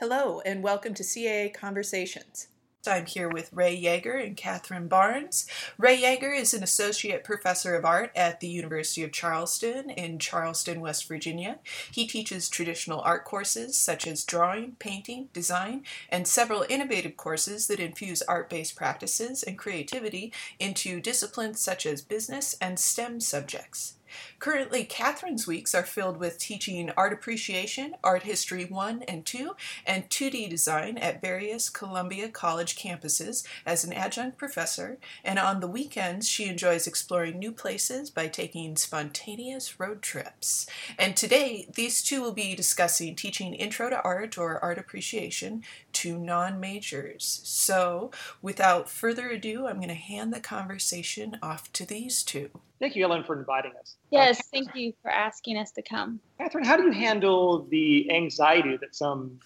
Hello, and welcome to CAA Conversations. I'm here with Ray Yeager and Catherine Barnes. Ray Yeager is an associate professor of art at the University of Charleston in Charleston, West Virginia. He teaches traditional art courses such as drawing, painting, design, and several innovative courses that infuse art based practices and creativity into disciplines such as business and STEM subjects. Currently, Catherine's weeks are filled with teaching art appreciation, art history 1 and 2, and 2D design at various Columbia College campuses as an adjunct professor, and on the weekends, she enjoys exploring new places by taking spontaneous road trips. And today, these two will be discussing teaching intro to art or art appreciation to non majors. So, without further ado, I'm going to hand the conversation off to these two. Thank you, Ellen, for inviting us. Yes, uh, thank you for asking us to come. Catherine, how do you handle the anxiety that some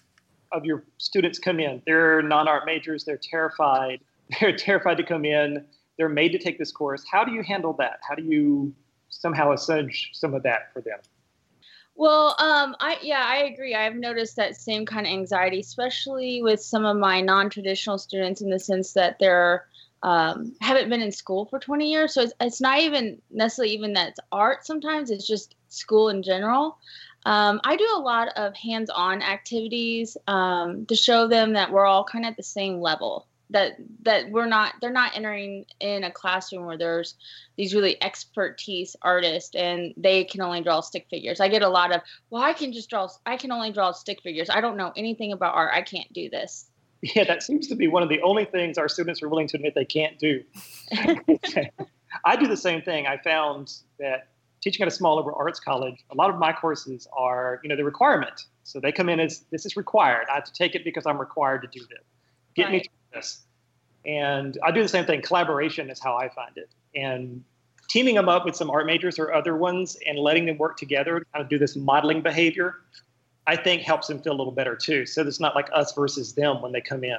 of your students come in? They're non art majors, they're terrified. They're terrified to come in. They're made to take this course. How do you handle that? How do you somehow assuage some of that for them? Well, um, I yeah, I agree. I've noticed that same kind of anxiety, especially with some of my non-traditional students, in the sense that they're um, haven't been in school for 20 years. So it's, it's not even necessarily even that it's art sometimes, it's just school in general. Um, I do a lot of hands on activities um, to show them that we're all kind of at the same level. That that we're not they're not entering in a classroom where there's these really expertise artists and they can only draw stick figures. I get a lot of well I can just draw I can only draw stick figures. I don't know anything about art. I can't do this yeah, that seems to be one of the only things our students are willing to admit they can't do. I do the same thing. I found that teaching at a small liberal arts college, a lot of my courses are, you know, the requirement. So they come in as this is required. I have to take it because I'm required to do this. Get right. me this. And I do the same thing. Collaboration is how I find it. And teaming them up with some art majors or other ones and letting them work together to kind of do this modeling behavior I think helps them feel a little better too. So it's not like us versus them when they come in.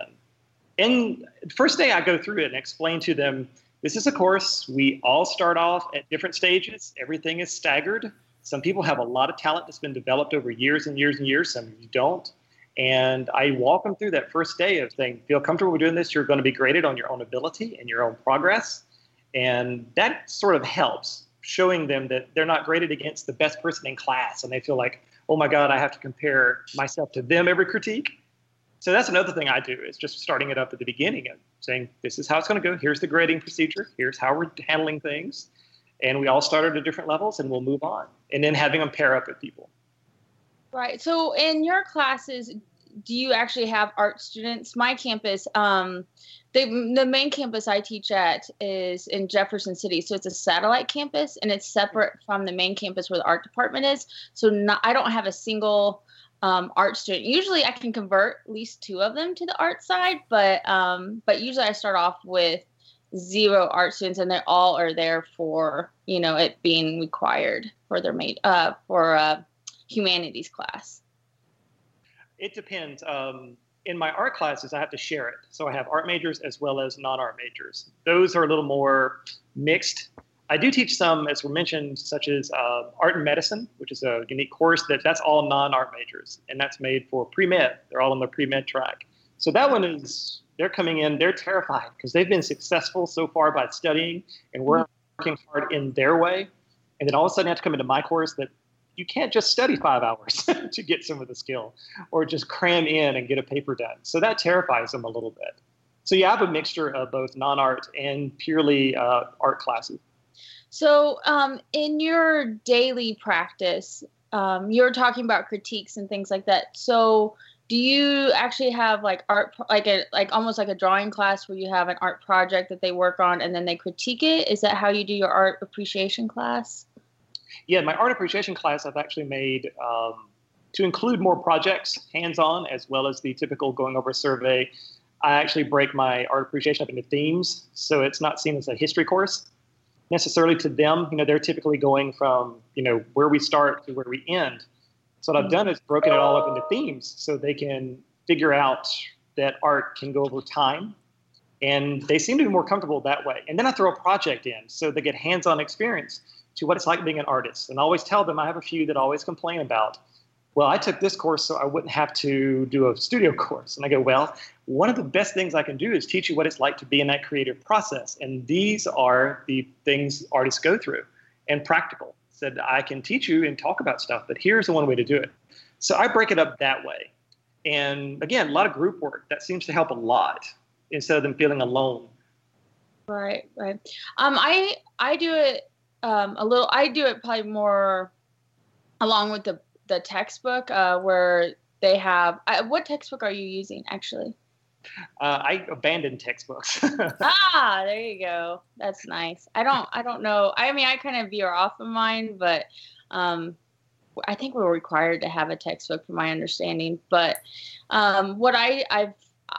And first day I go through it and explain to them this is a course. We all start off at different stages. Everything is staggered. Some people have a lot of talent that's been developed over years and years and years. Some of you don't. And I walk them through that first day of saying, feel comfortable doing this. You're going to be graded on your own ability and your own progress. And that sort of helps showing them that they're not graded against the best person in class. And they feel like, oh my God, I have to compare myself to them every critique. So that's another thing I do is just starting it up at the beginning and saying, this is how it's going to go. Here's the grading procedure. Here's how we're handling things. And we all start at different levels and we'll move on. And then having them pair up with people. Right. So in your classes, do you actually have art students? My campus, um, the the main campus I teach at is in Jefferson City, so it's a satellite campus and it's separate from the main campus where the art department is. So not, I don't have a single um, art student. Usually, I can convert at least two of them to the art side, but um, but usually I start off with zero art students, and they all are there for you know it being required for their mate uh, for a humanities class. It depends. Um, in my art classes, I have to share it. So I have art majors as well as non art majors. Those are a little more mixed. I do teach some, as we mentioned, such as uh, art and medicine, which is a unique course that that's all non art majors, and that's made for pre med. They're all on the pre med track. So that one is, they're coming in, they're terrified because they've been successful so far by studying and working hard in their way. And then all of a sudden, I have to come into my course that you can't just study five hours to get some of the skill or just cram in and get a paper done. So that terrifies them a little bit. So you have a mixture of both non-art and purely uh, art classes. So um, in your daily practice, um, you're talking about critiques and things like that. So do you actually have like art, like a like almost like a drawing class where you have an art project that they work on and then they critique it? Is that how you do your art appreciation class? Yeah, my art appreciation class I've actually made um, to include more projects hands-on as well as the typical going over survey. I actually break my art appreciation up into themes, so it's not seen as a history course necessarily to them. You know, they're typically going from you know where we start to where we end. So what I've done is broken it all up into themes so they can figure out that art can go over time and they seem to be more comfortable that way. And then I throw a project in so they get hands-on experience to what it's like being an artist. And I always tell them I have a few that always complain about well, I took this course so I wouldn't have to do a studio course. And I go, well, one of the best things I can do is teach you what it's like to be in that creative process. And these are the things artists go through and practical. Said, I can teach you and talk about stuff, but here's the one way to do it. So I break it up that way. And again, a lot of group work that seems to help a lot instead of them feeling alone. Right, right. Um, I I do it um, a little. I do it probably more along with the the textbook uh, where they have. Uh, what textbook are you using actually? Uh, I abandoned textbooks. ah, there you go. That's nice. I don't. I don't know. I mean, I kind of veer off of mine, but um, I think we're required to have a textbook, from my understanding. But um, what I I've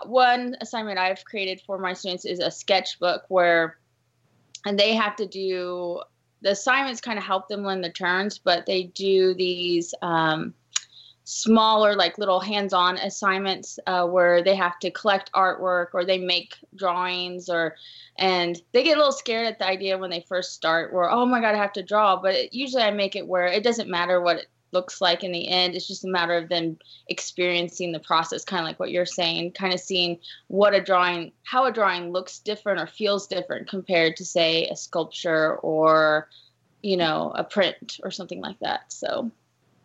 one assignment I've created for my students is a sketchbook where, and they have to do the assignments kind of help them learn the turns, but they do these um, smaller, like little hands-on assignments uh, where they have to collect artwork or they make drawings or, and they get a little scared at the idea when they first start, where oh my god, I have to draw. But it, usually I make it where it doesn't matter what it looks like in the end. It's just a matter of them experiencing the process, kind of like what you're saying, kind of seeing what a drawing, how a drawing looks different or feels different compared to, say, a sculpture or, you know, a print or something like that. So,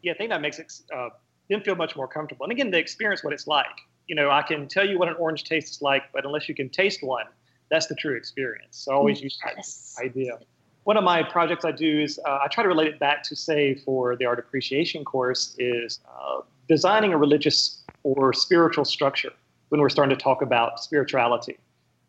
yeah, I think that makes it, uh, them feel much more comfortable. And again, they experience what it's like. You know, I can tell you what an orange tastes like, but unless you can taste one, that's the true experience. So I always use that idea one of my projects I do is uh, I try to relate it back to, say, for the art appreciation course, is uh, designing a religious or spiritual structure when we're starting to talk about spirituality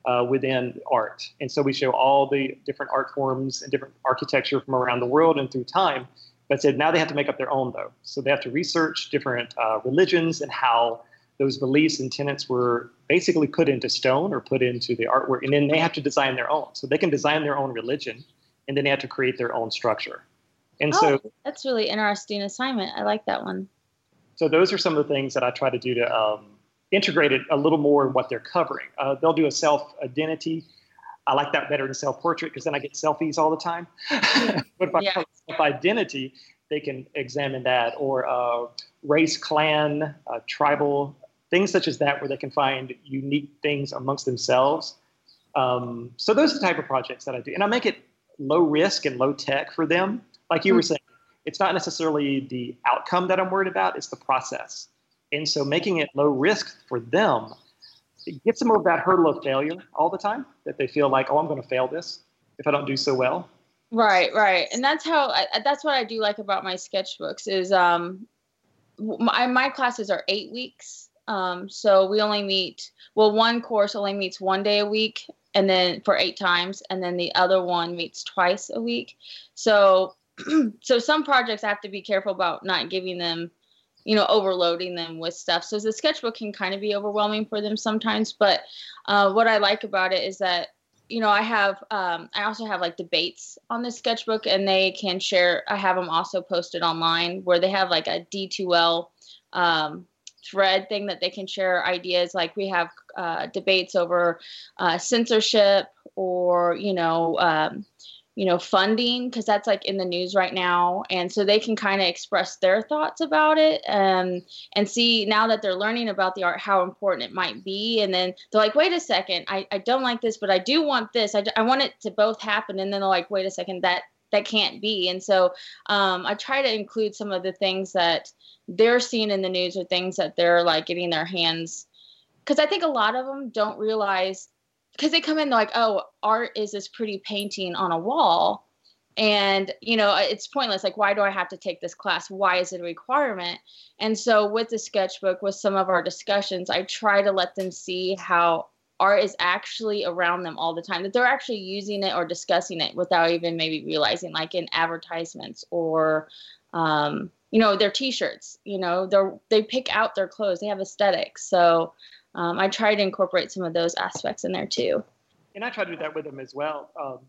uh, within art. And so we show all the different art forms and different architecture from around the world and through time. But said now they have to make up their own, though. So they have to research different uh, religions and how those beliefs and tenets were basically put into stone or put into the artwork. And then they have to design their own. So they can design their own religion and then they have to create their own structure. And oh, so that's really interesting assignment. I like that one. So those are some of the things that I try to do to um, integrate it a little more in what they're covering. Uh, they'll do a self identity. I like that better than self portrait because then I get selfies all the time. but if I yeah. self identity, they can examine that or uh, race, clan, uh, tribal things such as that, where they can find unique things amongst themselves. Um, so those are the type of projects that I do, and I make it low risk and low tech for them. Like you mm-hmm. were saying, it's not necessarily the outcome that I'm worried about, it's the process. And so making it low risk for them, it gets them over that hurdle of failure all the time that they feel like, oh, I'm going to fail this if I don't do so well. Right, right. And that's how, that's what I do like about my sketchbooks is um, my, my classes are eight weeks. Um, so we only meet, well, one course only meets one day a week and then for eight times and then the other one meets twice a week. So so some projects i have to be careful about not giving them you know overloading them with stuff. So the sketchbook can kind of be overwhelming for them sometimes but uh, what i like about it is that you know i have um, i also have like debates on the sketchbook and they can share i have them also posted online where they have like a d2l um, thread thing that they can share ideas like we have uh, debates over uh, censorship or you know um, you know funding because that's like in the news right now. And so they can kind of express their thoughts about it and and see now that they're learning about the art how important it might be. And then they're like wait a second i, I don't like this but i do want this. I, I want it to both happen. And then they're like wait a second that that can't be. And so um, i try to include some of the things that they're seeing in the news or things that they're like getting their hands because i think a lot of them don't realize because they come in like oh art is this pretty painting on a wall. And you know it's pointless like why do i have to take this class? Why is it a requirement? And so with the sketchbook with some of our discussions i try to let them see how art is actually around them all the time that they're actually using it or discussing it without even maybe realizing like in advertisements or um, you know their t-shirts you know they're they pick out their clothes they have aesthetics. So um, i try to incorporate some of those aspects in there too. And i try to do that with them as well um,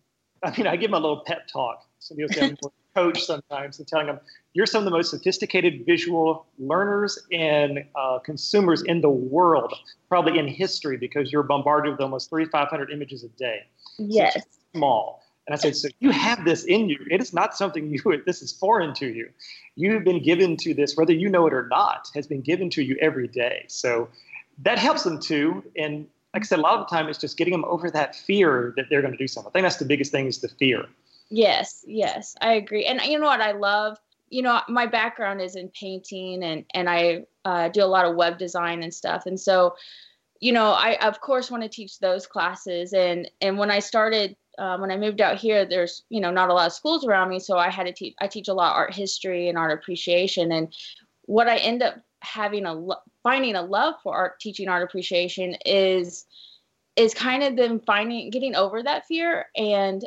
i mean i give them a little pep talk so you'll see coach sometimes and telling them you're some of the most sophisticated visual learners and uh, consumers in the world probably in history because you're bombarded with almost 3500 images a day yes so small And I said, so you have this in you. It is not something you, this is foreign to you. You've been given to this, whether you know it or not, has been given to you every day. So that helps them too. And like I said, a lot of the time it's just getting them over that fear that they're going to do something. I think that's the biggest thing is the fear. Yes, yes, I agree. And you know what I love? You know, my background is in painting and and I uh, do a lot of web design and stuff. And so, you know, I of course want to teach those classes. And and when I started, um, when I moved out here, there's you know not a lot of schools around me, so I had to teach. I teach a lot art history and art appreciation. And what I end up having a lo- finding a love for art teaching art appreciation is is kind of them finding getting over that fear and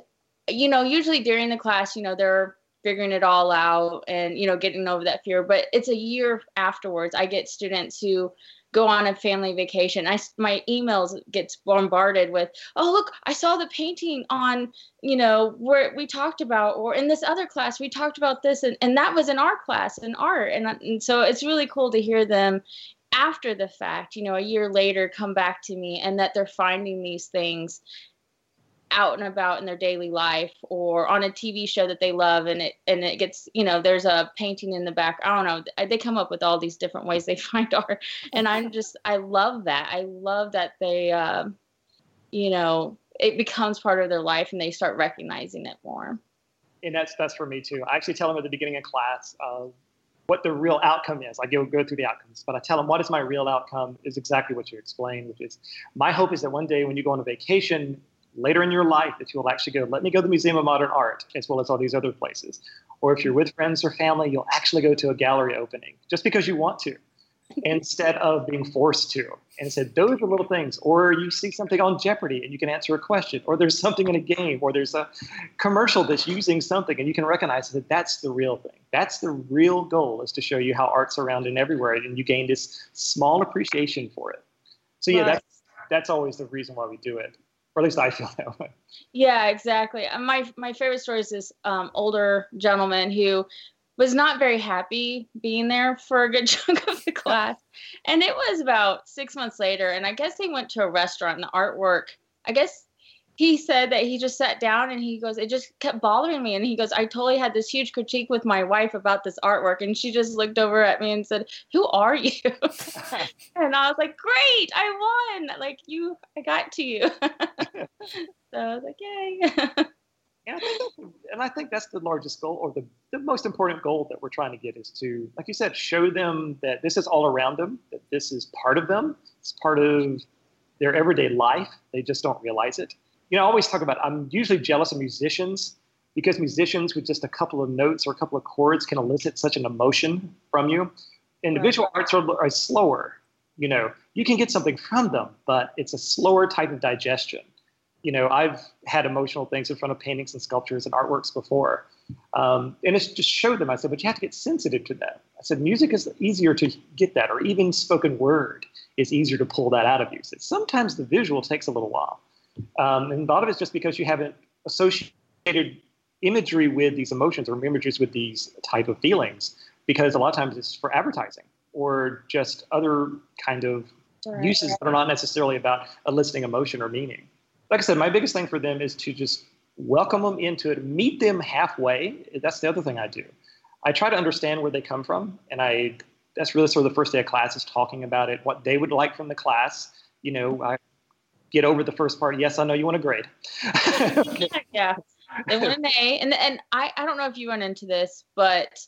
you know, usually during the class, you know, they're figuring it all out and, you know, getting over that fear. But it's a year afterwards. I get students who go on a family vacation. I my emails gets bombarded with, "Oh, look, I saw the painting on, you know, where we talked about or in this other class we talked about this and, and that was in our class in art." And, and so it's really cool to hear them after the fact, you know, a year later come back to me and that they're finding these things out and about in their daily life or on a TV show that they love and it and it gets you know there's a painting in the back. I don't know. They come up with all these different ways they find art. And I'm just I love that. I love that they uh, you know it becomes part of their life and they start recognizing it more. And that's that's for me too. I actually tell them at the beginning of class uh, what the real outcome is. I go go through the outcomes but I tell them what is my real outcome? is exactly what you explained which is my hope is that one day when you go on a vacation later in your life that you'll actually go, let me go to the Museum of Modern Art as well as all these other places. Or if you're with friends or family, you'll actually go to a gallery opening just because you want to instead of being forced to. And said, those are little things. Or you see something on Jeopardy and you can answer a question. Or there's something in a game. Or there's a commercial that's using something and you can recognize that that's the real thing. That's the real goal is to show you how art's around and everywhere. And you gain this small appreciation for it. So yeah, right. that's that's always the reason why we do it or at least I feel that way. Yeah, exactly. My my favorite story is this um, older gentleman who was not very happy being there for a good chunk of the class, and it was about six months later, and I guess he went to a restaurant and the artwork. I guess he said that he just sat down and he goes, it just kept bothering me. And he goes, I totally had this huge critique with my wife about this artwork. And she just looked over at me and said, Who are you? and I was like, Great, I won. Like, you, I got to you. so I was like, Yay. Yeah, and I think that's the largest goal, or the, the most important goal that we're trying to get is to, like you said, show them that this is all around them, that this is part of them, it's part of their everyday life. They just don't realize it you know, I always talk about I'm usually jealous of musicians because musicians with just a couple of notes or a couple of chords can elicit such an emotion from you. And the visual arts are, are slower. You know, you can get something from them, but it's a slower type of digestion. You know, I've had emotional things in front of paintings and sculptures and artworks before. Um, and it's just showed them. I said, but you have to get sensitive to that. I said, music is easier to get that, or even spoken word is easier to pull that out of you. So sometimes the visual takes a little while. Um, and a lot of it's just because you haven't associated imagery with these emotions or images with these type of feelings because a lot of times it's for advertising or just other kind of right. uses that are not necessarily about eliciting emotion or meaning. Like I said, my biggest thing for them is to just welcome them into it, meet them halfway. That's the other thing I do. I try to understand where they come from, and I that's really sort of the first day of class is talking about it, what they would like from the class. You know, I get over the first part. Yes, I know you want a grade. yeah, they want an A, and and I I don't know if you run into this, but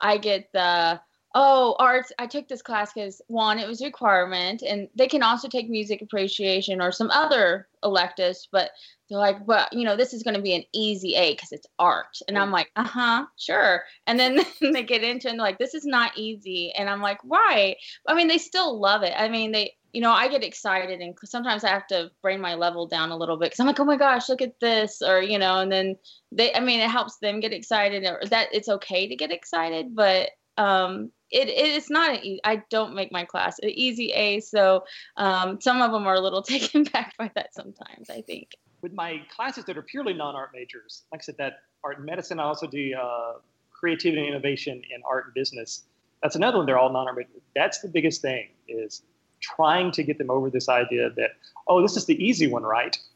I get the oh arts i took this class because one it was a requirement and they can also take music appreciation or some other electives but they're like but you know this is going to be an easy a because it's art and i'm like uh-huh sure and then they get into it and they're like this is not easy and i'm like why? I mean they still love it. I mean they you know, I get excited and sometimes I have to bring my level down a little bit because I'm like, oh my gosh, look at this, or you know, and then they, I mean, it helps them get excited, or that it's okay to get excited, but um, it it's not an e- I don't make my class an easy A, so um, some of them are a little taken back by that sometimes. I think with my classes that are purely non-art majors, like I said, that art and medicine, I also do uh, creativity and innovation in art and business. That's another one. They're all non-art majors. That's the biggest thing is trying to get them over this idea that, oh, this is the easy one, right?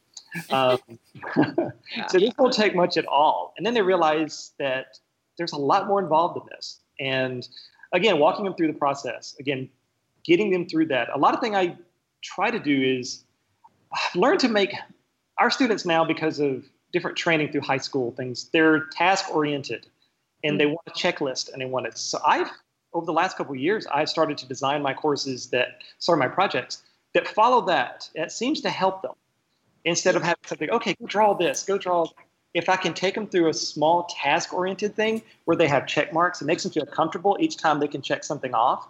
Um, so this won't take much at all. And then they realize that there's a lot more involved in this. And again, walking them through the process, again, getting them through that. A lot of thing I try to do is learn to make our students now because of different training through high school things. They're task oriented, and they mm. want a checklist, and they want it. So I've over the last couple of years, I've started to design my courses that, sorry, my projects that follow that. It seems to help them instead of having something. Okay, go draw this. Go draw. If I can take them through a small task-oriented thing where they have check marks, it makes them feel comfortable each time they can check something off.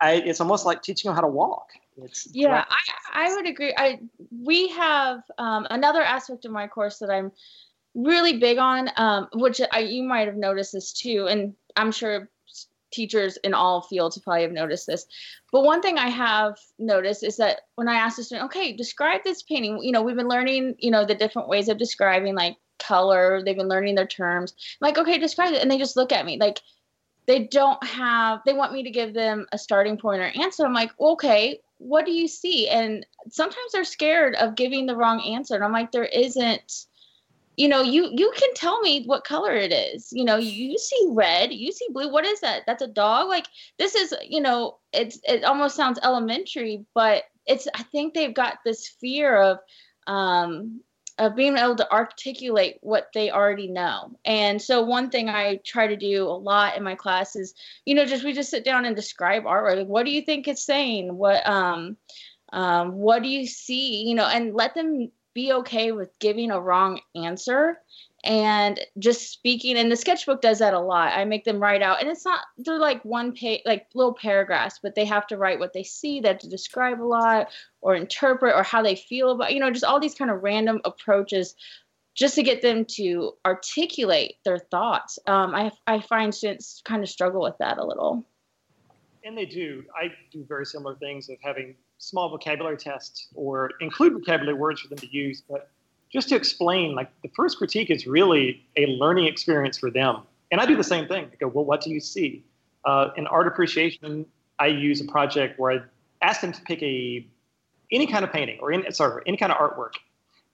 I, it's almost like teaching them how to walk. It's yeah, I, I would agree. I we have um, another aspect of my course that I'm really big on, um, which I, you might have noticed this too, and I'm sure teachers in all fields probably have noticed this. But one thing I have noticed is that when I ask a student, okay, describe this painting, you know, we've been learning, you know, the different ways of describing like color, they've been learning their terms. I'm like, okay, describe it. And they just look at me like they don't have, they want me to give them a starting point or answer. I'm like, okay, what do you see? And sometimes they're scared of giving the wrong answer. And I'm like, there isn't, you know, you you can tell me what color it is. You know, you see red, you see blue. What is that? That's a dog. Like this is, you know, it's it almost sounds elementary, but it's I think they've got this fear of um of being able to articulate what they already know. And so one thing I try to do a lot in my class is, you know, just we just sit down and describe artwork. Like, what do you think it's saying? What um um what do you see? You know, and let them be okay with giving a wrong answer and just speaking and the sketchbook does that a lot. I make them write out and it's not they're like one page like little paragraphs but they have to write what they see that to describe a lot or interpret or how they feel about you know just all these kind of random approaches just to get them to articulate their thoughts. Um, I, I find students kind of struggle with that a little. And they do. I do very similar things of having small vocabulary tests or include vocabulary words for them to use but just to explain, like the first critique is really a learning experience for them. And I do the same thing. I go, well, what do you see? Uh, in art appreciation, I use a project where I ask them to pick a any kind of painting or in, sorry, any kind of artwork.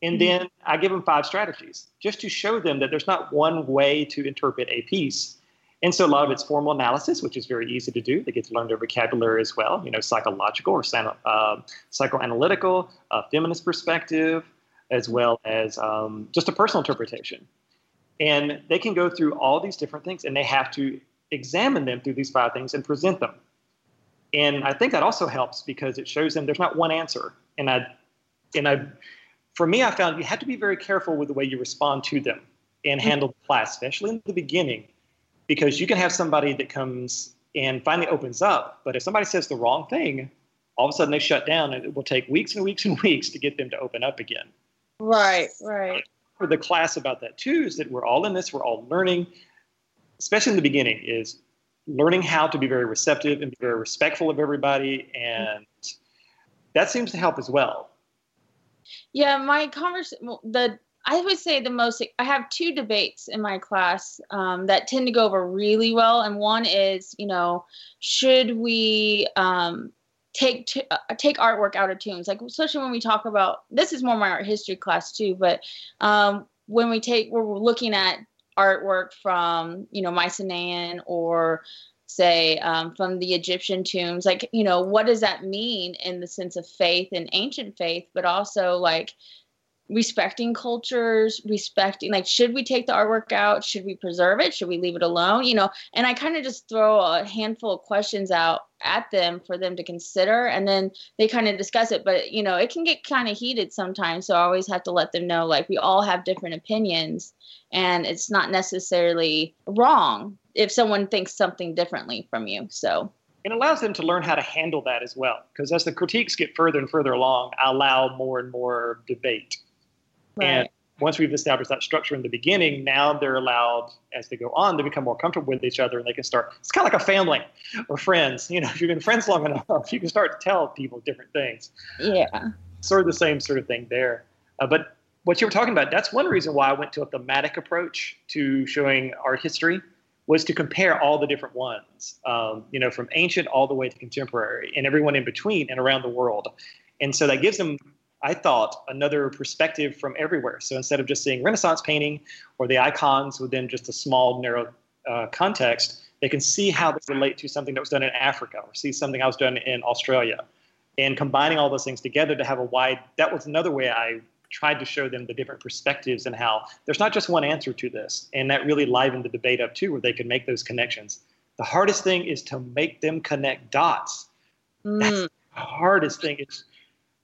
And mm-hmm. then I give them five strategies just to show them that there's not one way to interpret a piece. And so a lot of it's formal analysis, which is very easy to do. They get to learn their vocabulary as well, you know, psychological or uh, psychoanalytical, uh, feminist perspective, as well as um, just a personal interpretation. And they can go through all these different things and they have to examine them through these five things and present them. And I think that also helps because it shows them there's not one answer. And I, and I, for me, I found you have to be very careful with the way you respond to them and mm-hmm. handle the class, especially in the beginning, because you can have somebody that comes and finally opens up. But if somebody says the wrong thing, all of a sudden they shut down and it will take weeks and weeks and weeks to get them to open up again. Right, right. For the class about that too is that we're all in this, we're all learning, especially in the beginning, is learning how to be very receptive and be very respectful of everybody. And that seems to help as well. Yeah, my conversation, the I would say the most, I have two debates in my class um, that tend to go over really well. And one is, you know, should we um, take t- uh, take artwork out of tombs like especially when we talk about this is more my art history class too but um, when we take we're looking at artwork from you know mycenaean or say um, from the egyptian tombs like you know what does that mean in the sense of faith and ancient faith but also like respecting cultures, respecting like should we take the artwork out? Should we preserve it? Should we leave it alone? You know, and I kind of just throw a handful of questions out at them for them to consider and then they kind of discuss it. But you know, it can get kind of heated sometimes. So I always have to let them know like we all have different opinions and it's not necessarily wrong if someone thinks something differently from you. So it allows them to learn how to handle that as well. Because as the critiques get further and further along, I allow more and more debate. Right. And once we've established that structure in the beginning, now they're allowed, as they go on, to become more comfortable with each other and they can start. It's kind of like a family or friends. You know, if you've been friends long enough, you can start to tell people different things. Yeah. Sort of the same sort of thing there. Uh, but what you were talking about, that's one reason why I went to a thematic approach to showing art history was to compare all the different ones, um, you know, from ancient all the way to contemporary and everyone in between and around the world. And so that gives them I thought, another perspective from everywhere. So instead of just seeing Renaissance painting or the icons within just a small, narrow uh, context, they can see how they relate to something that was done in Africa or see something that was done in Australia. And combining all those things together to have a wide, that was another way I tried to show them the different perspectives and how there's not just one answer to this. And that really livened the debate up too, where they could make those connections. The hardest thing is to make them connect dots. Mm. That's the hardest thing. Is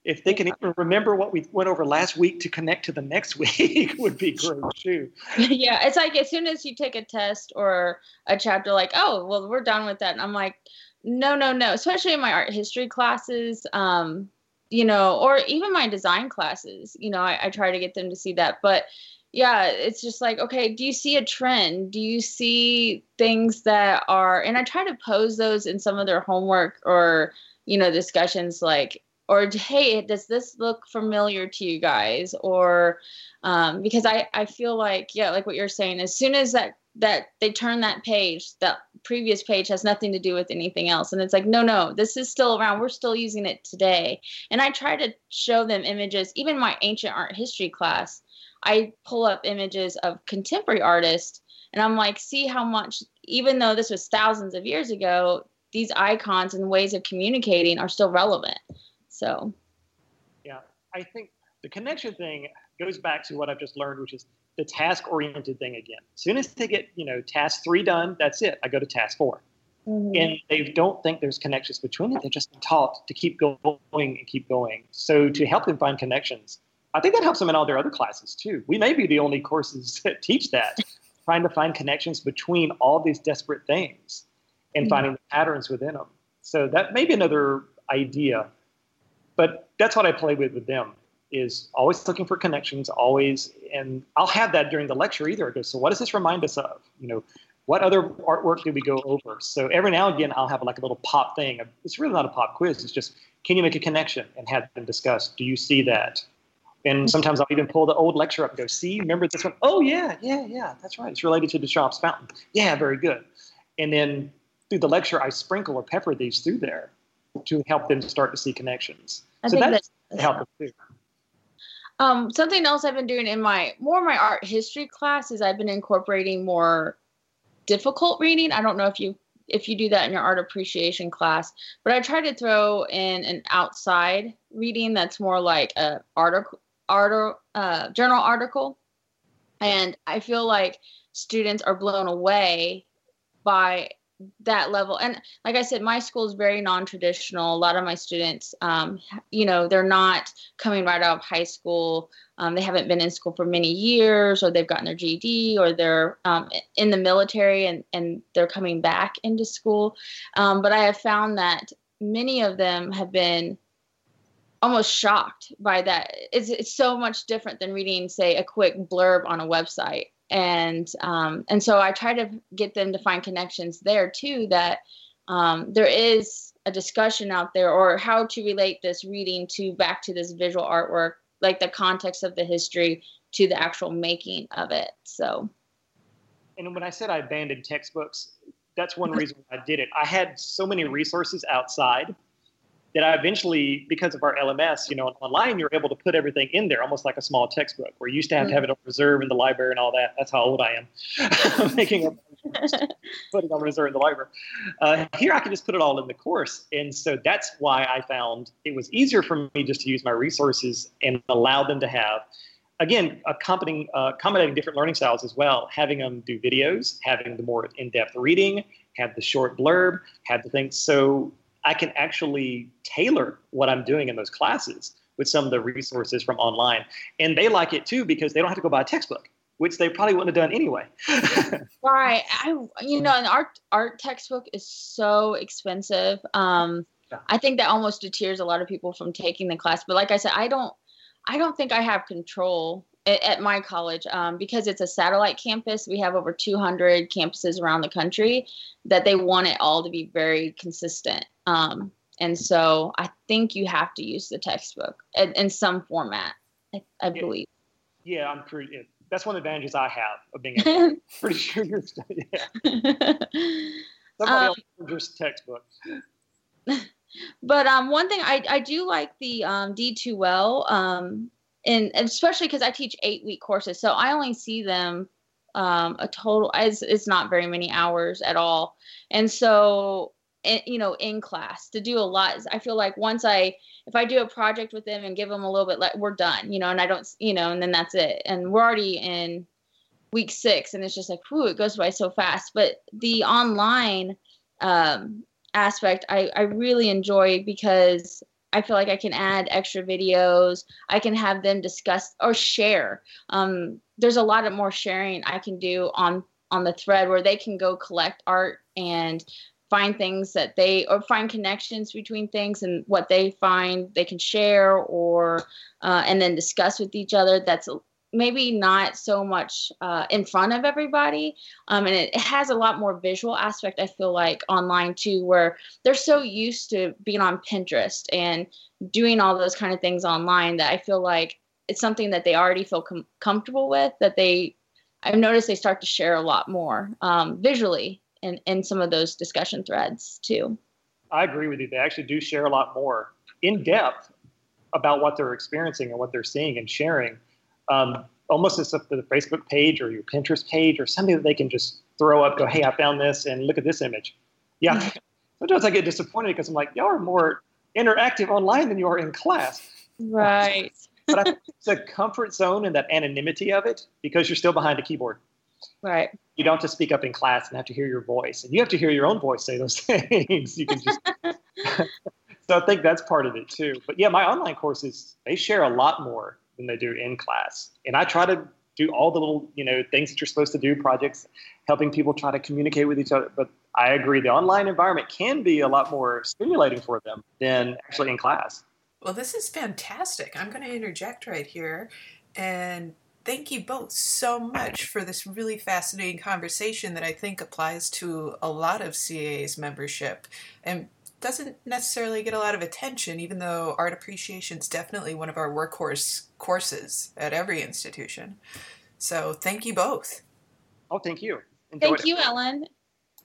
if they can even remember what we went over last week to connect to the next week would be great too. Yeah, it's like as soon as you take a test or a chapter, like, oh, well, we're done with that. And I'm like, no, no, no. Especially in my art history classes, um, you know, or even my design classes, you know, I, I try to get them to see that. But yeah, it's just like, okay, do you see a trend? Do you see things that are, and I try to pose those in some of their homework or, you know, discussions like, or hey, does this look familiar to you guys? Or um, because I, I feel like, yeah, like what you're saying, as soon as that that they turn that page that previous page has nothing to do with anything else. And it's like no no this is still around. We're still using it today. And i try to show them images. Even my ancient art history class i pull up images of contemporary artists and i'm like see how much even though this was thousands of years ago these icons and ways of communicating are still relevant so yeah i think the connection thing goes back to what i've just learned which is the task oriented thing again. As soon as they get, you know, task three done, that's it. I go to task 4 mm-hmm. And they don't think there's connections between it. They're just taught to keep going and keep going. So to help them find connections, I think that helps them in all their other classes too. We may be the only courses that teach that, trying to find connections between all these desperate things and mm-hmm. finding the patterns within them. So that may be another idea. But that's what I play with with them is always looking for connections, always, and I'll have that during the lecture either. I go, so what does this remind us of? You know, what other artwork did we go over? So every now and again, I'll have like a little pop thing. It's really not a pop quiz. It's just, can you make a connection and have them discuss? Do you see that? And mm-hmm. sometimes I'll even pull the old lecture up and go, see, remember this one? Oh, yeah, yeah, yeah, that's right. It's related to the Duchamp's fountain. Yeah, very good. And then through the lecture, I sprinkle or pepper these through there to help them start to see connections. I so that's, that's helpful too. Um, something else I've been doing in my more of my art history class is I've been incorporating more difficult reading. I don't know if you if you do that in your art appreciation class, but I try to throw in an outside reading that's more like a article, art, uh, journal article, and I feel like students are blown away by that level. And like i said my school is very non-traditional. A lot of my students um, you know they're not coming right out of high school. Um, they haven't been in school for many years or they've gotten their ged or they're um, in the military and, and they're coming back into school. Um, but i have found that many of them have been almost shocked by that. It's, it's so much different than reading say a quick blurb on a website and um, and so I try to get them to find connections there too. That um, there is a discussion out there, or how to relate this reading to back to this visual artwork, like the context of the history to the actual making of it. So. And when I said I abandoned textbooks, that's one reason I did it. I had so many resources outside that I eventually, because of our LMS, you know, online, you're able to put everything in there, almost like a small textbook. Where you used to have to have it on reserve in the library and all that. That's how old I am, making up, putting on reserve in the library. Uh, here, I can just put it all in the course, and so that's why I found it was easier for me just to use my resources and allow them to have. Again, accompanying, uh, accommodating different learning styles as well, having them do videos, having the more in-depth reading, have the short blurb, have the things. So I can actually tailor what I'm doing in those classes with some of the resources from online. And they like it too because they don't have to go buy a textbook, which they probably wouldn't have done anyway. right. I you know, an art art textbook is so expensive. Um yeah. I think that almost deters a lot of people from taking the class. But like I said, I don't I don't think I have control at my college um, because it's a satellite campus we have over 200 campuses around the country that they want it all to be very consistent um, and so i think you have to use the textbook in, in some format i, I believe yeah i'm pretty that's one of the advantages i have of being a, pretty sure you're yeah. somebody um, else just textbooks but um, one thing I, I do like the um, D2L, um, and especially because I teach eight week courses, so I only see them um, a total. It's, it's not very many hours at all, and so you know in class to do a lot. I feel like once I if I do a project with them and give them a little bit, like we're done, you know, and I don't, you know, and then that's it, and we're already in week six, and it's just like, whew, it goes by so fast. But the online um, aspect I, I really enjoy because I feel like I can add extra videos. I can have them discuss or share. Um, there's a lot of more sharing I can do on on the thread where they can go collect art and find things that they or find connections between things and what they find they can share or uh, and then discuss with each other. That's maybe not so much uh, in front of everybody um, and it, it, has a lot more visual aspect i feel like online too where they're so used to being on pinterest and doing all those kind of things online that i feel like it's something that they already feel com- comfortable with that they i've noticed they start to share a lot more um, visually in, in some of those discussion threads too i agree with you they actually do share a lot more in depth about what they're experiencing and what they're seeing and sharing um, almost as if the Facebook page or your Pinterest page or something that they can just throw up, go, hey, I found this and look at this image. Yeah. Sometimes I get disappointed because I'm like, y'all are more interactive online than you are in class. Right. but I think it's a comfort zone and that anonymity of it because you're still behind a keyboard. Right. You don't have to speak up in class and have to hear your voice. And you have to hear your own voice say those things. You can just So I think that's part of it too. But yeah, my online courses, they share a lot more than they do in class. And I try to do all the little, you know, things that you're supposed to do, projects, helping people try to communicate with each other. But I agree, the online environment can be a lot more stimulating for them than actually in class. Well, this is fantastic. I'm going to interject right here and thank you both so much for this really fascinating conversation that I think applies to a lot of CAA's membership. And doesn't necessarily get a lot of attention, even though art appreciation is definitely one of our workhorse courses at every institution. So thank you both. Oh, thank you. Enjoyed thank it. you, Ellen.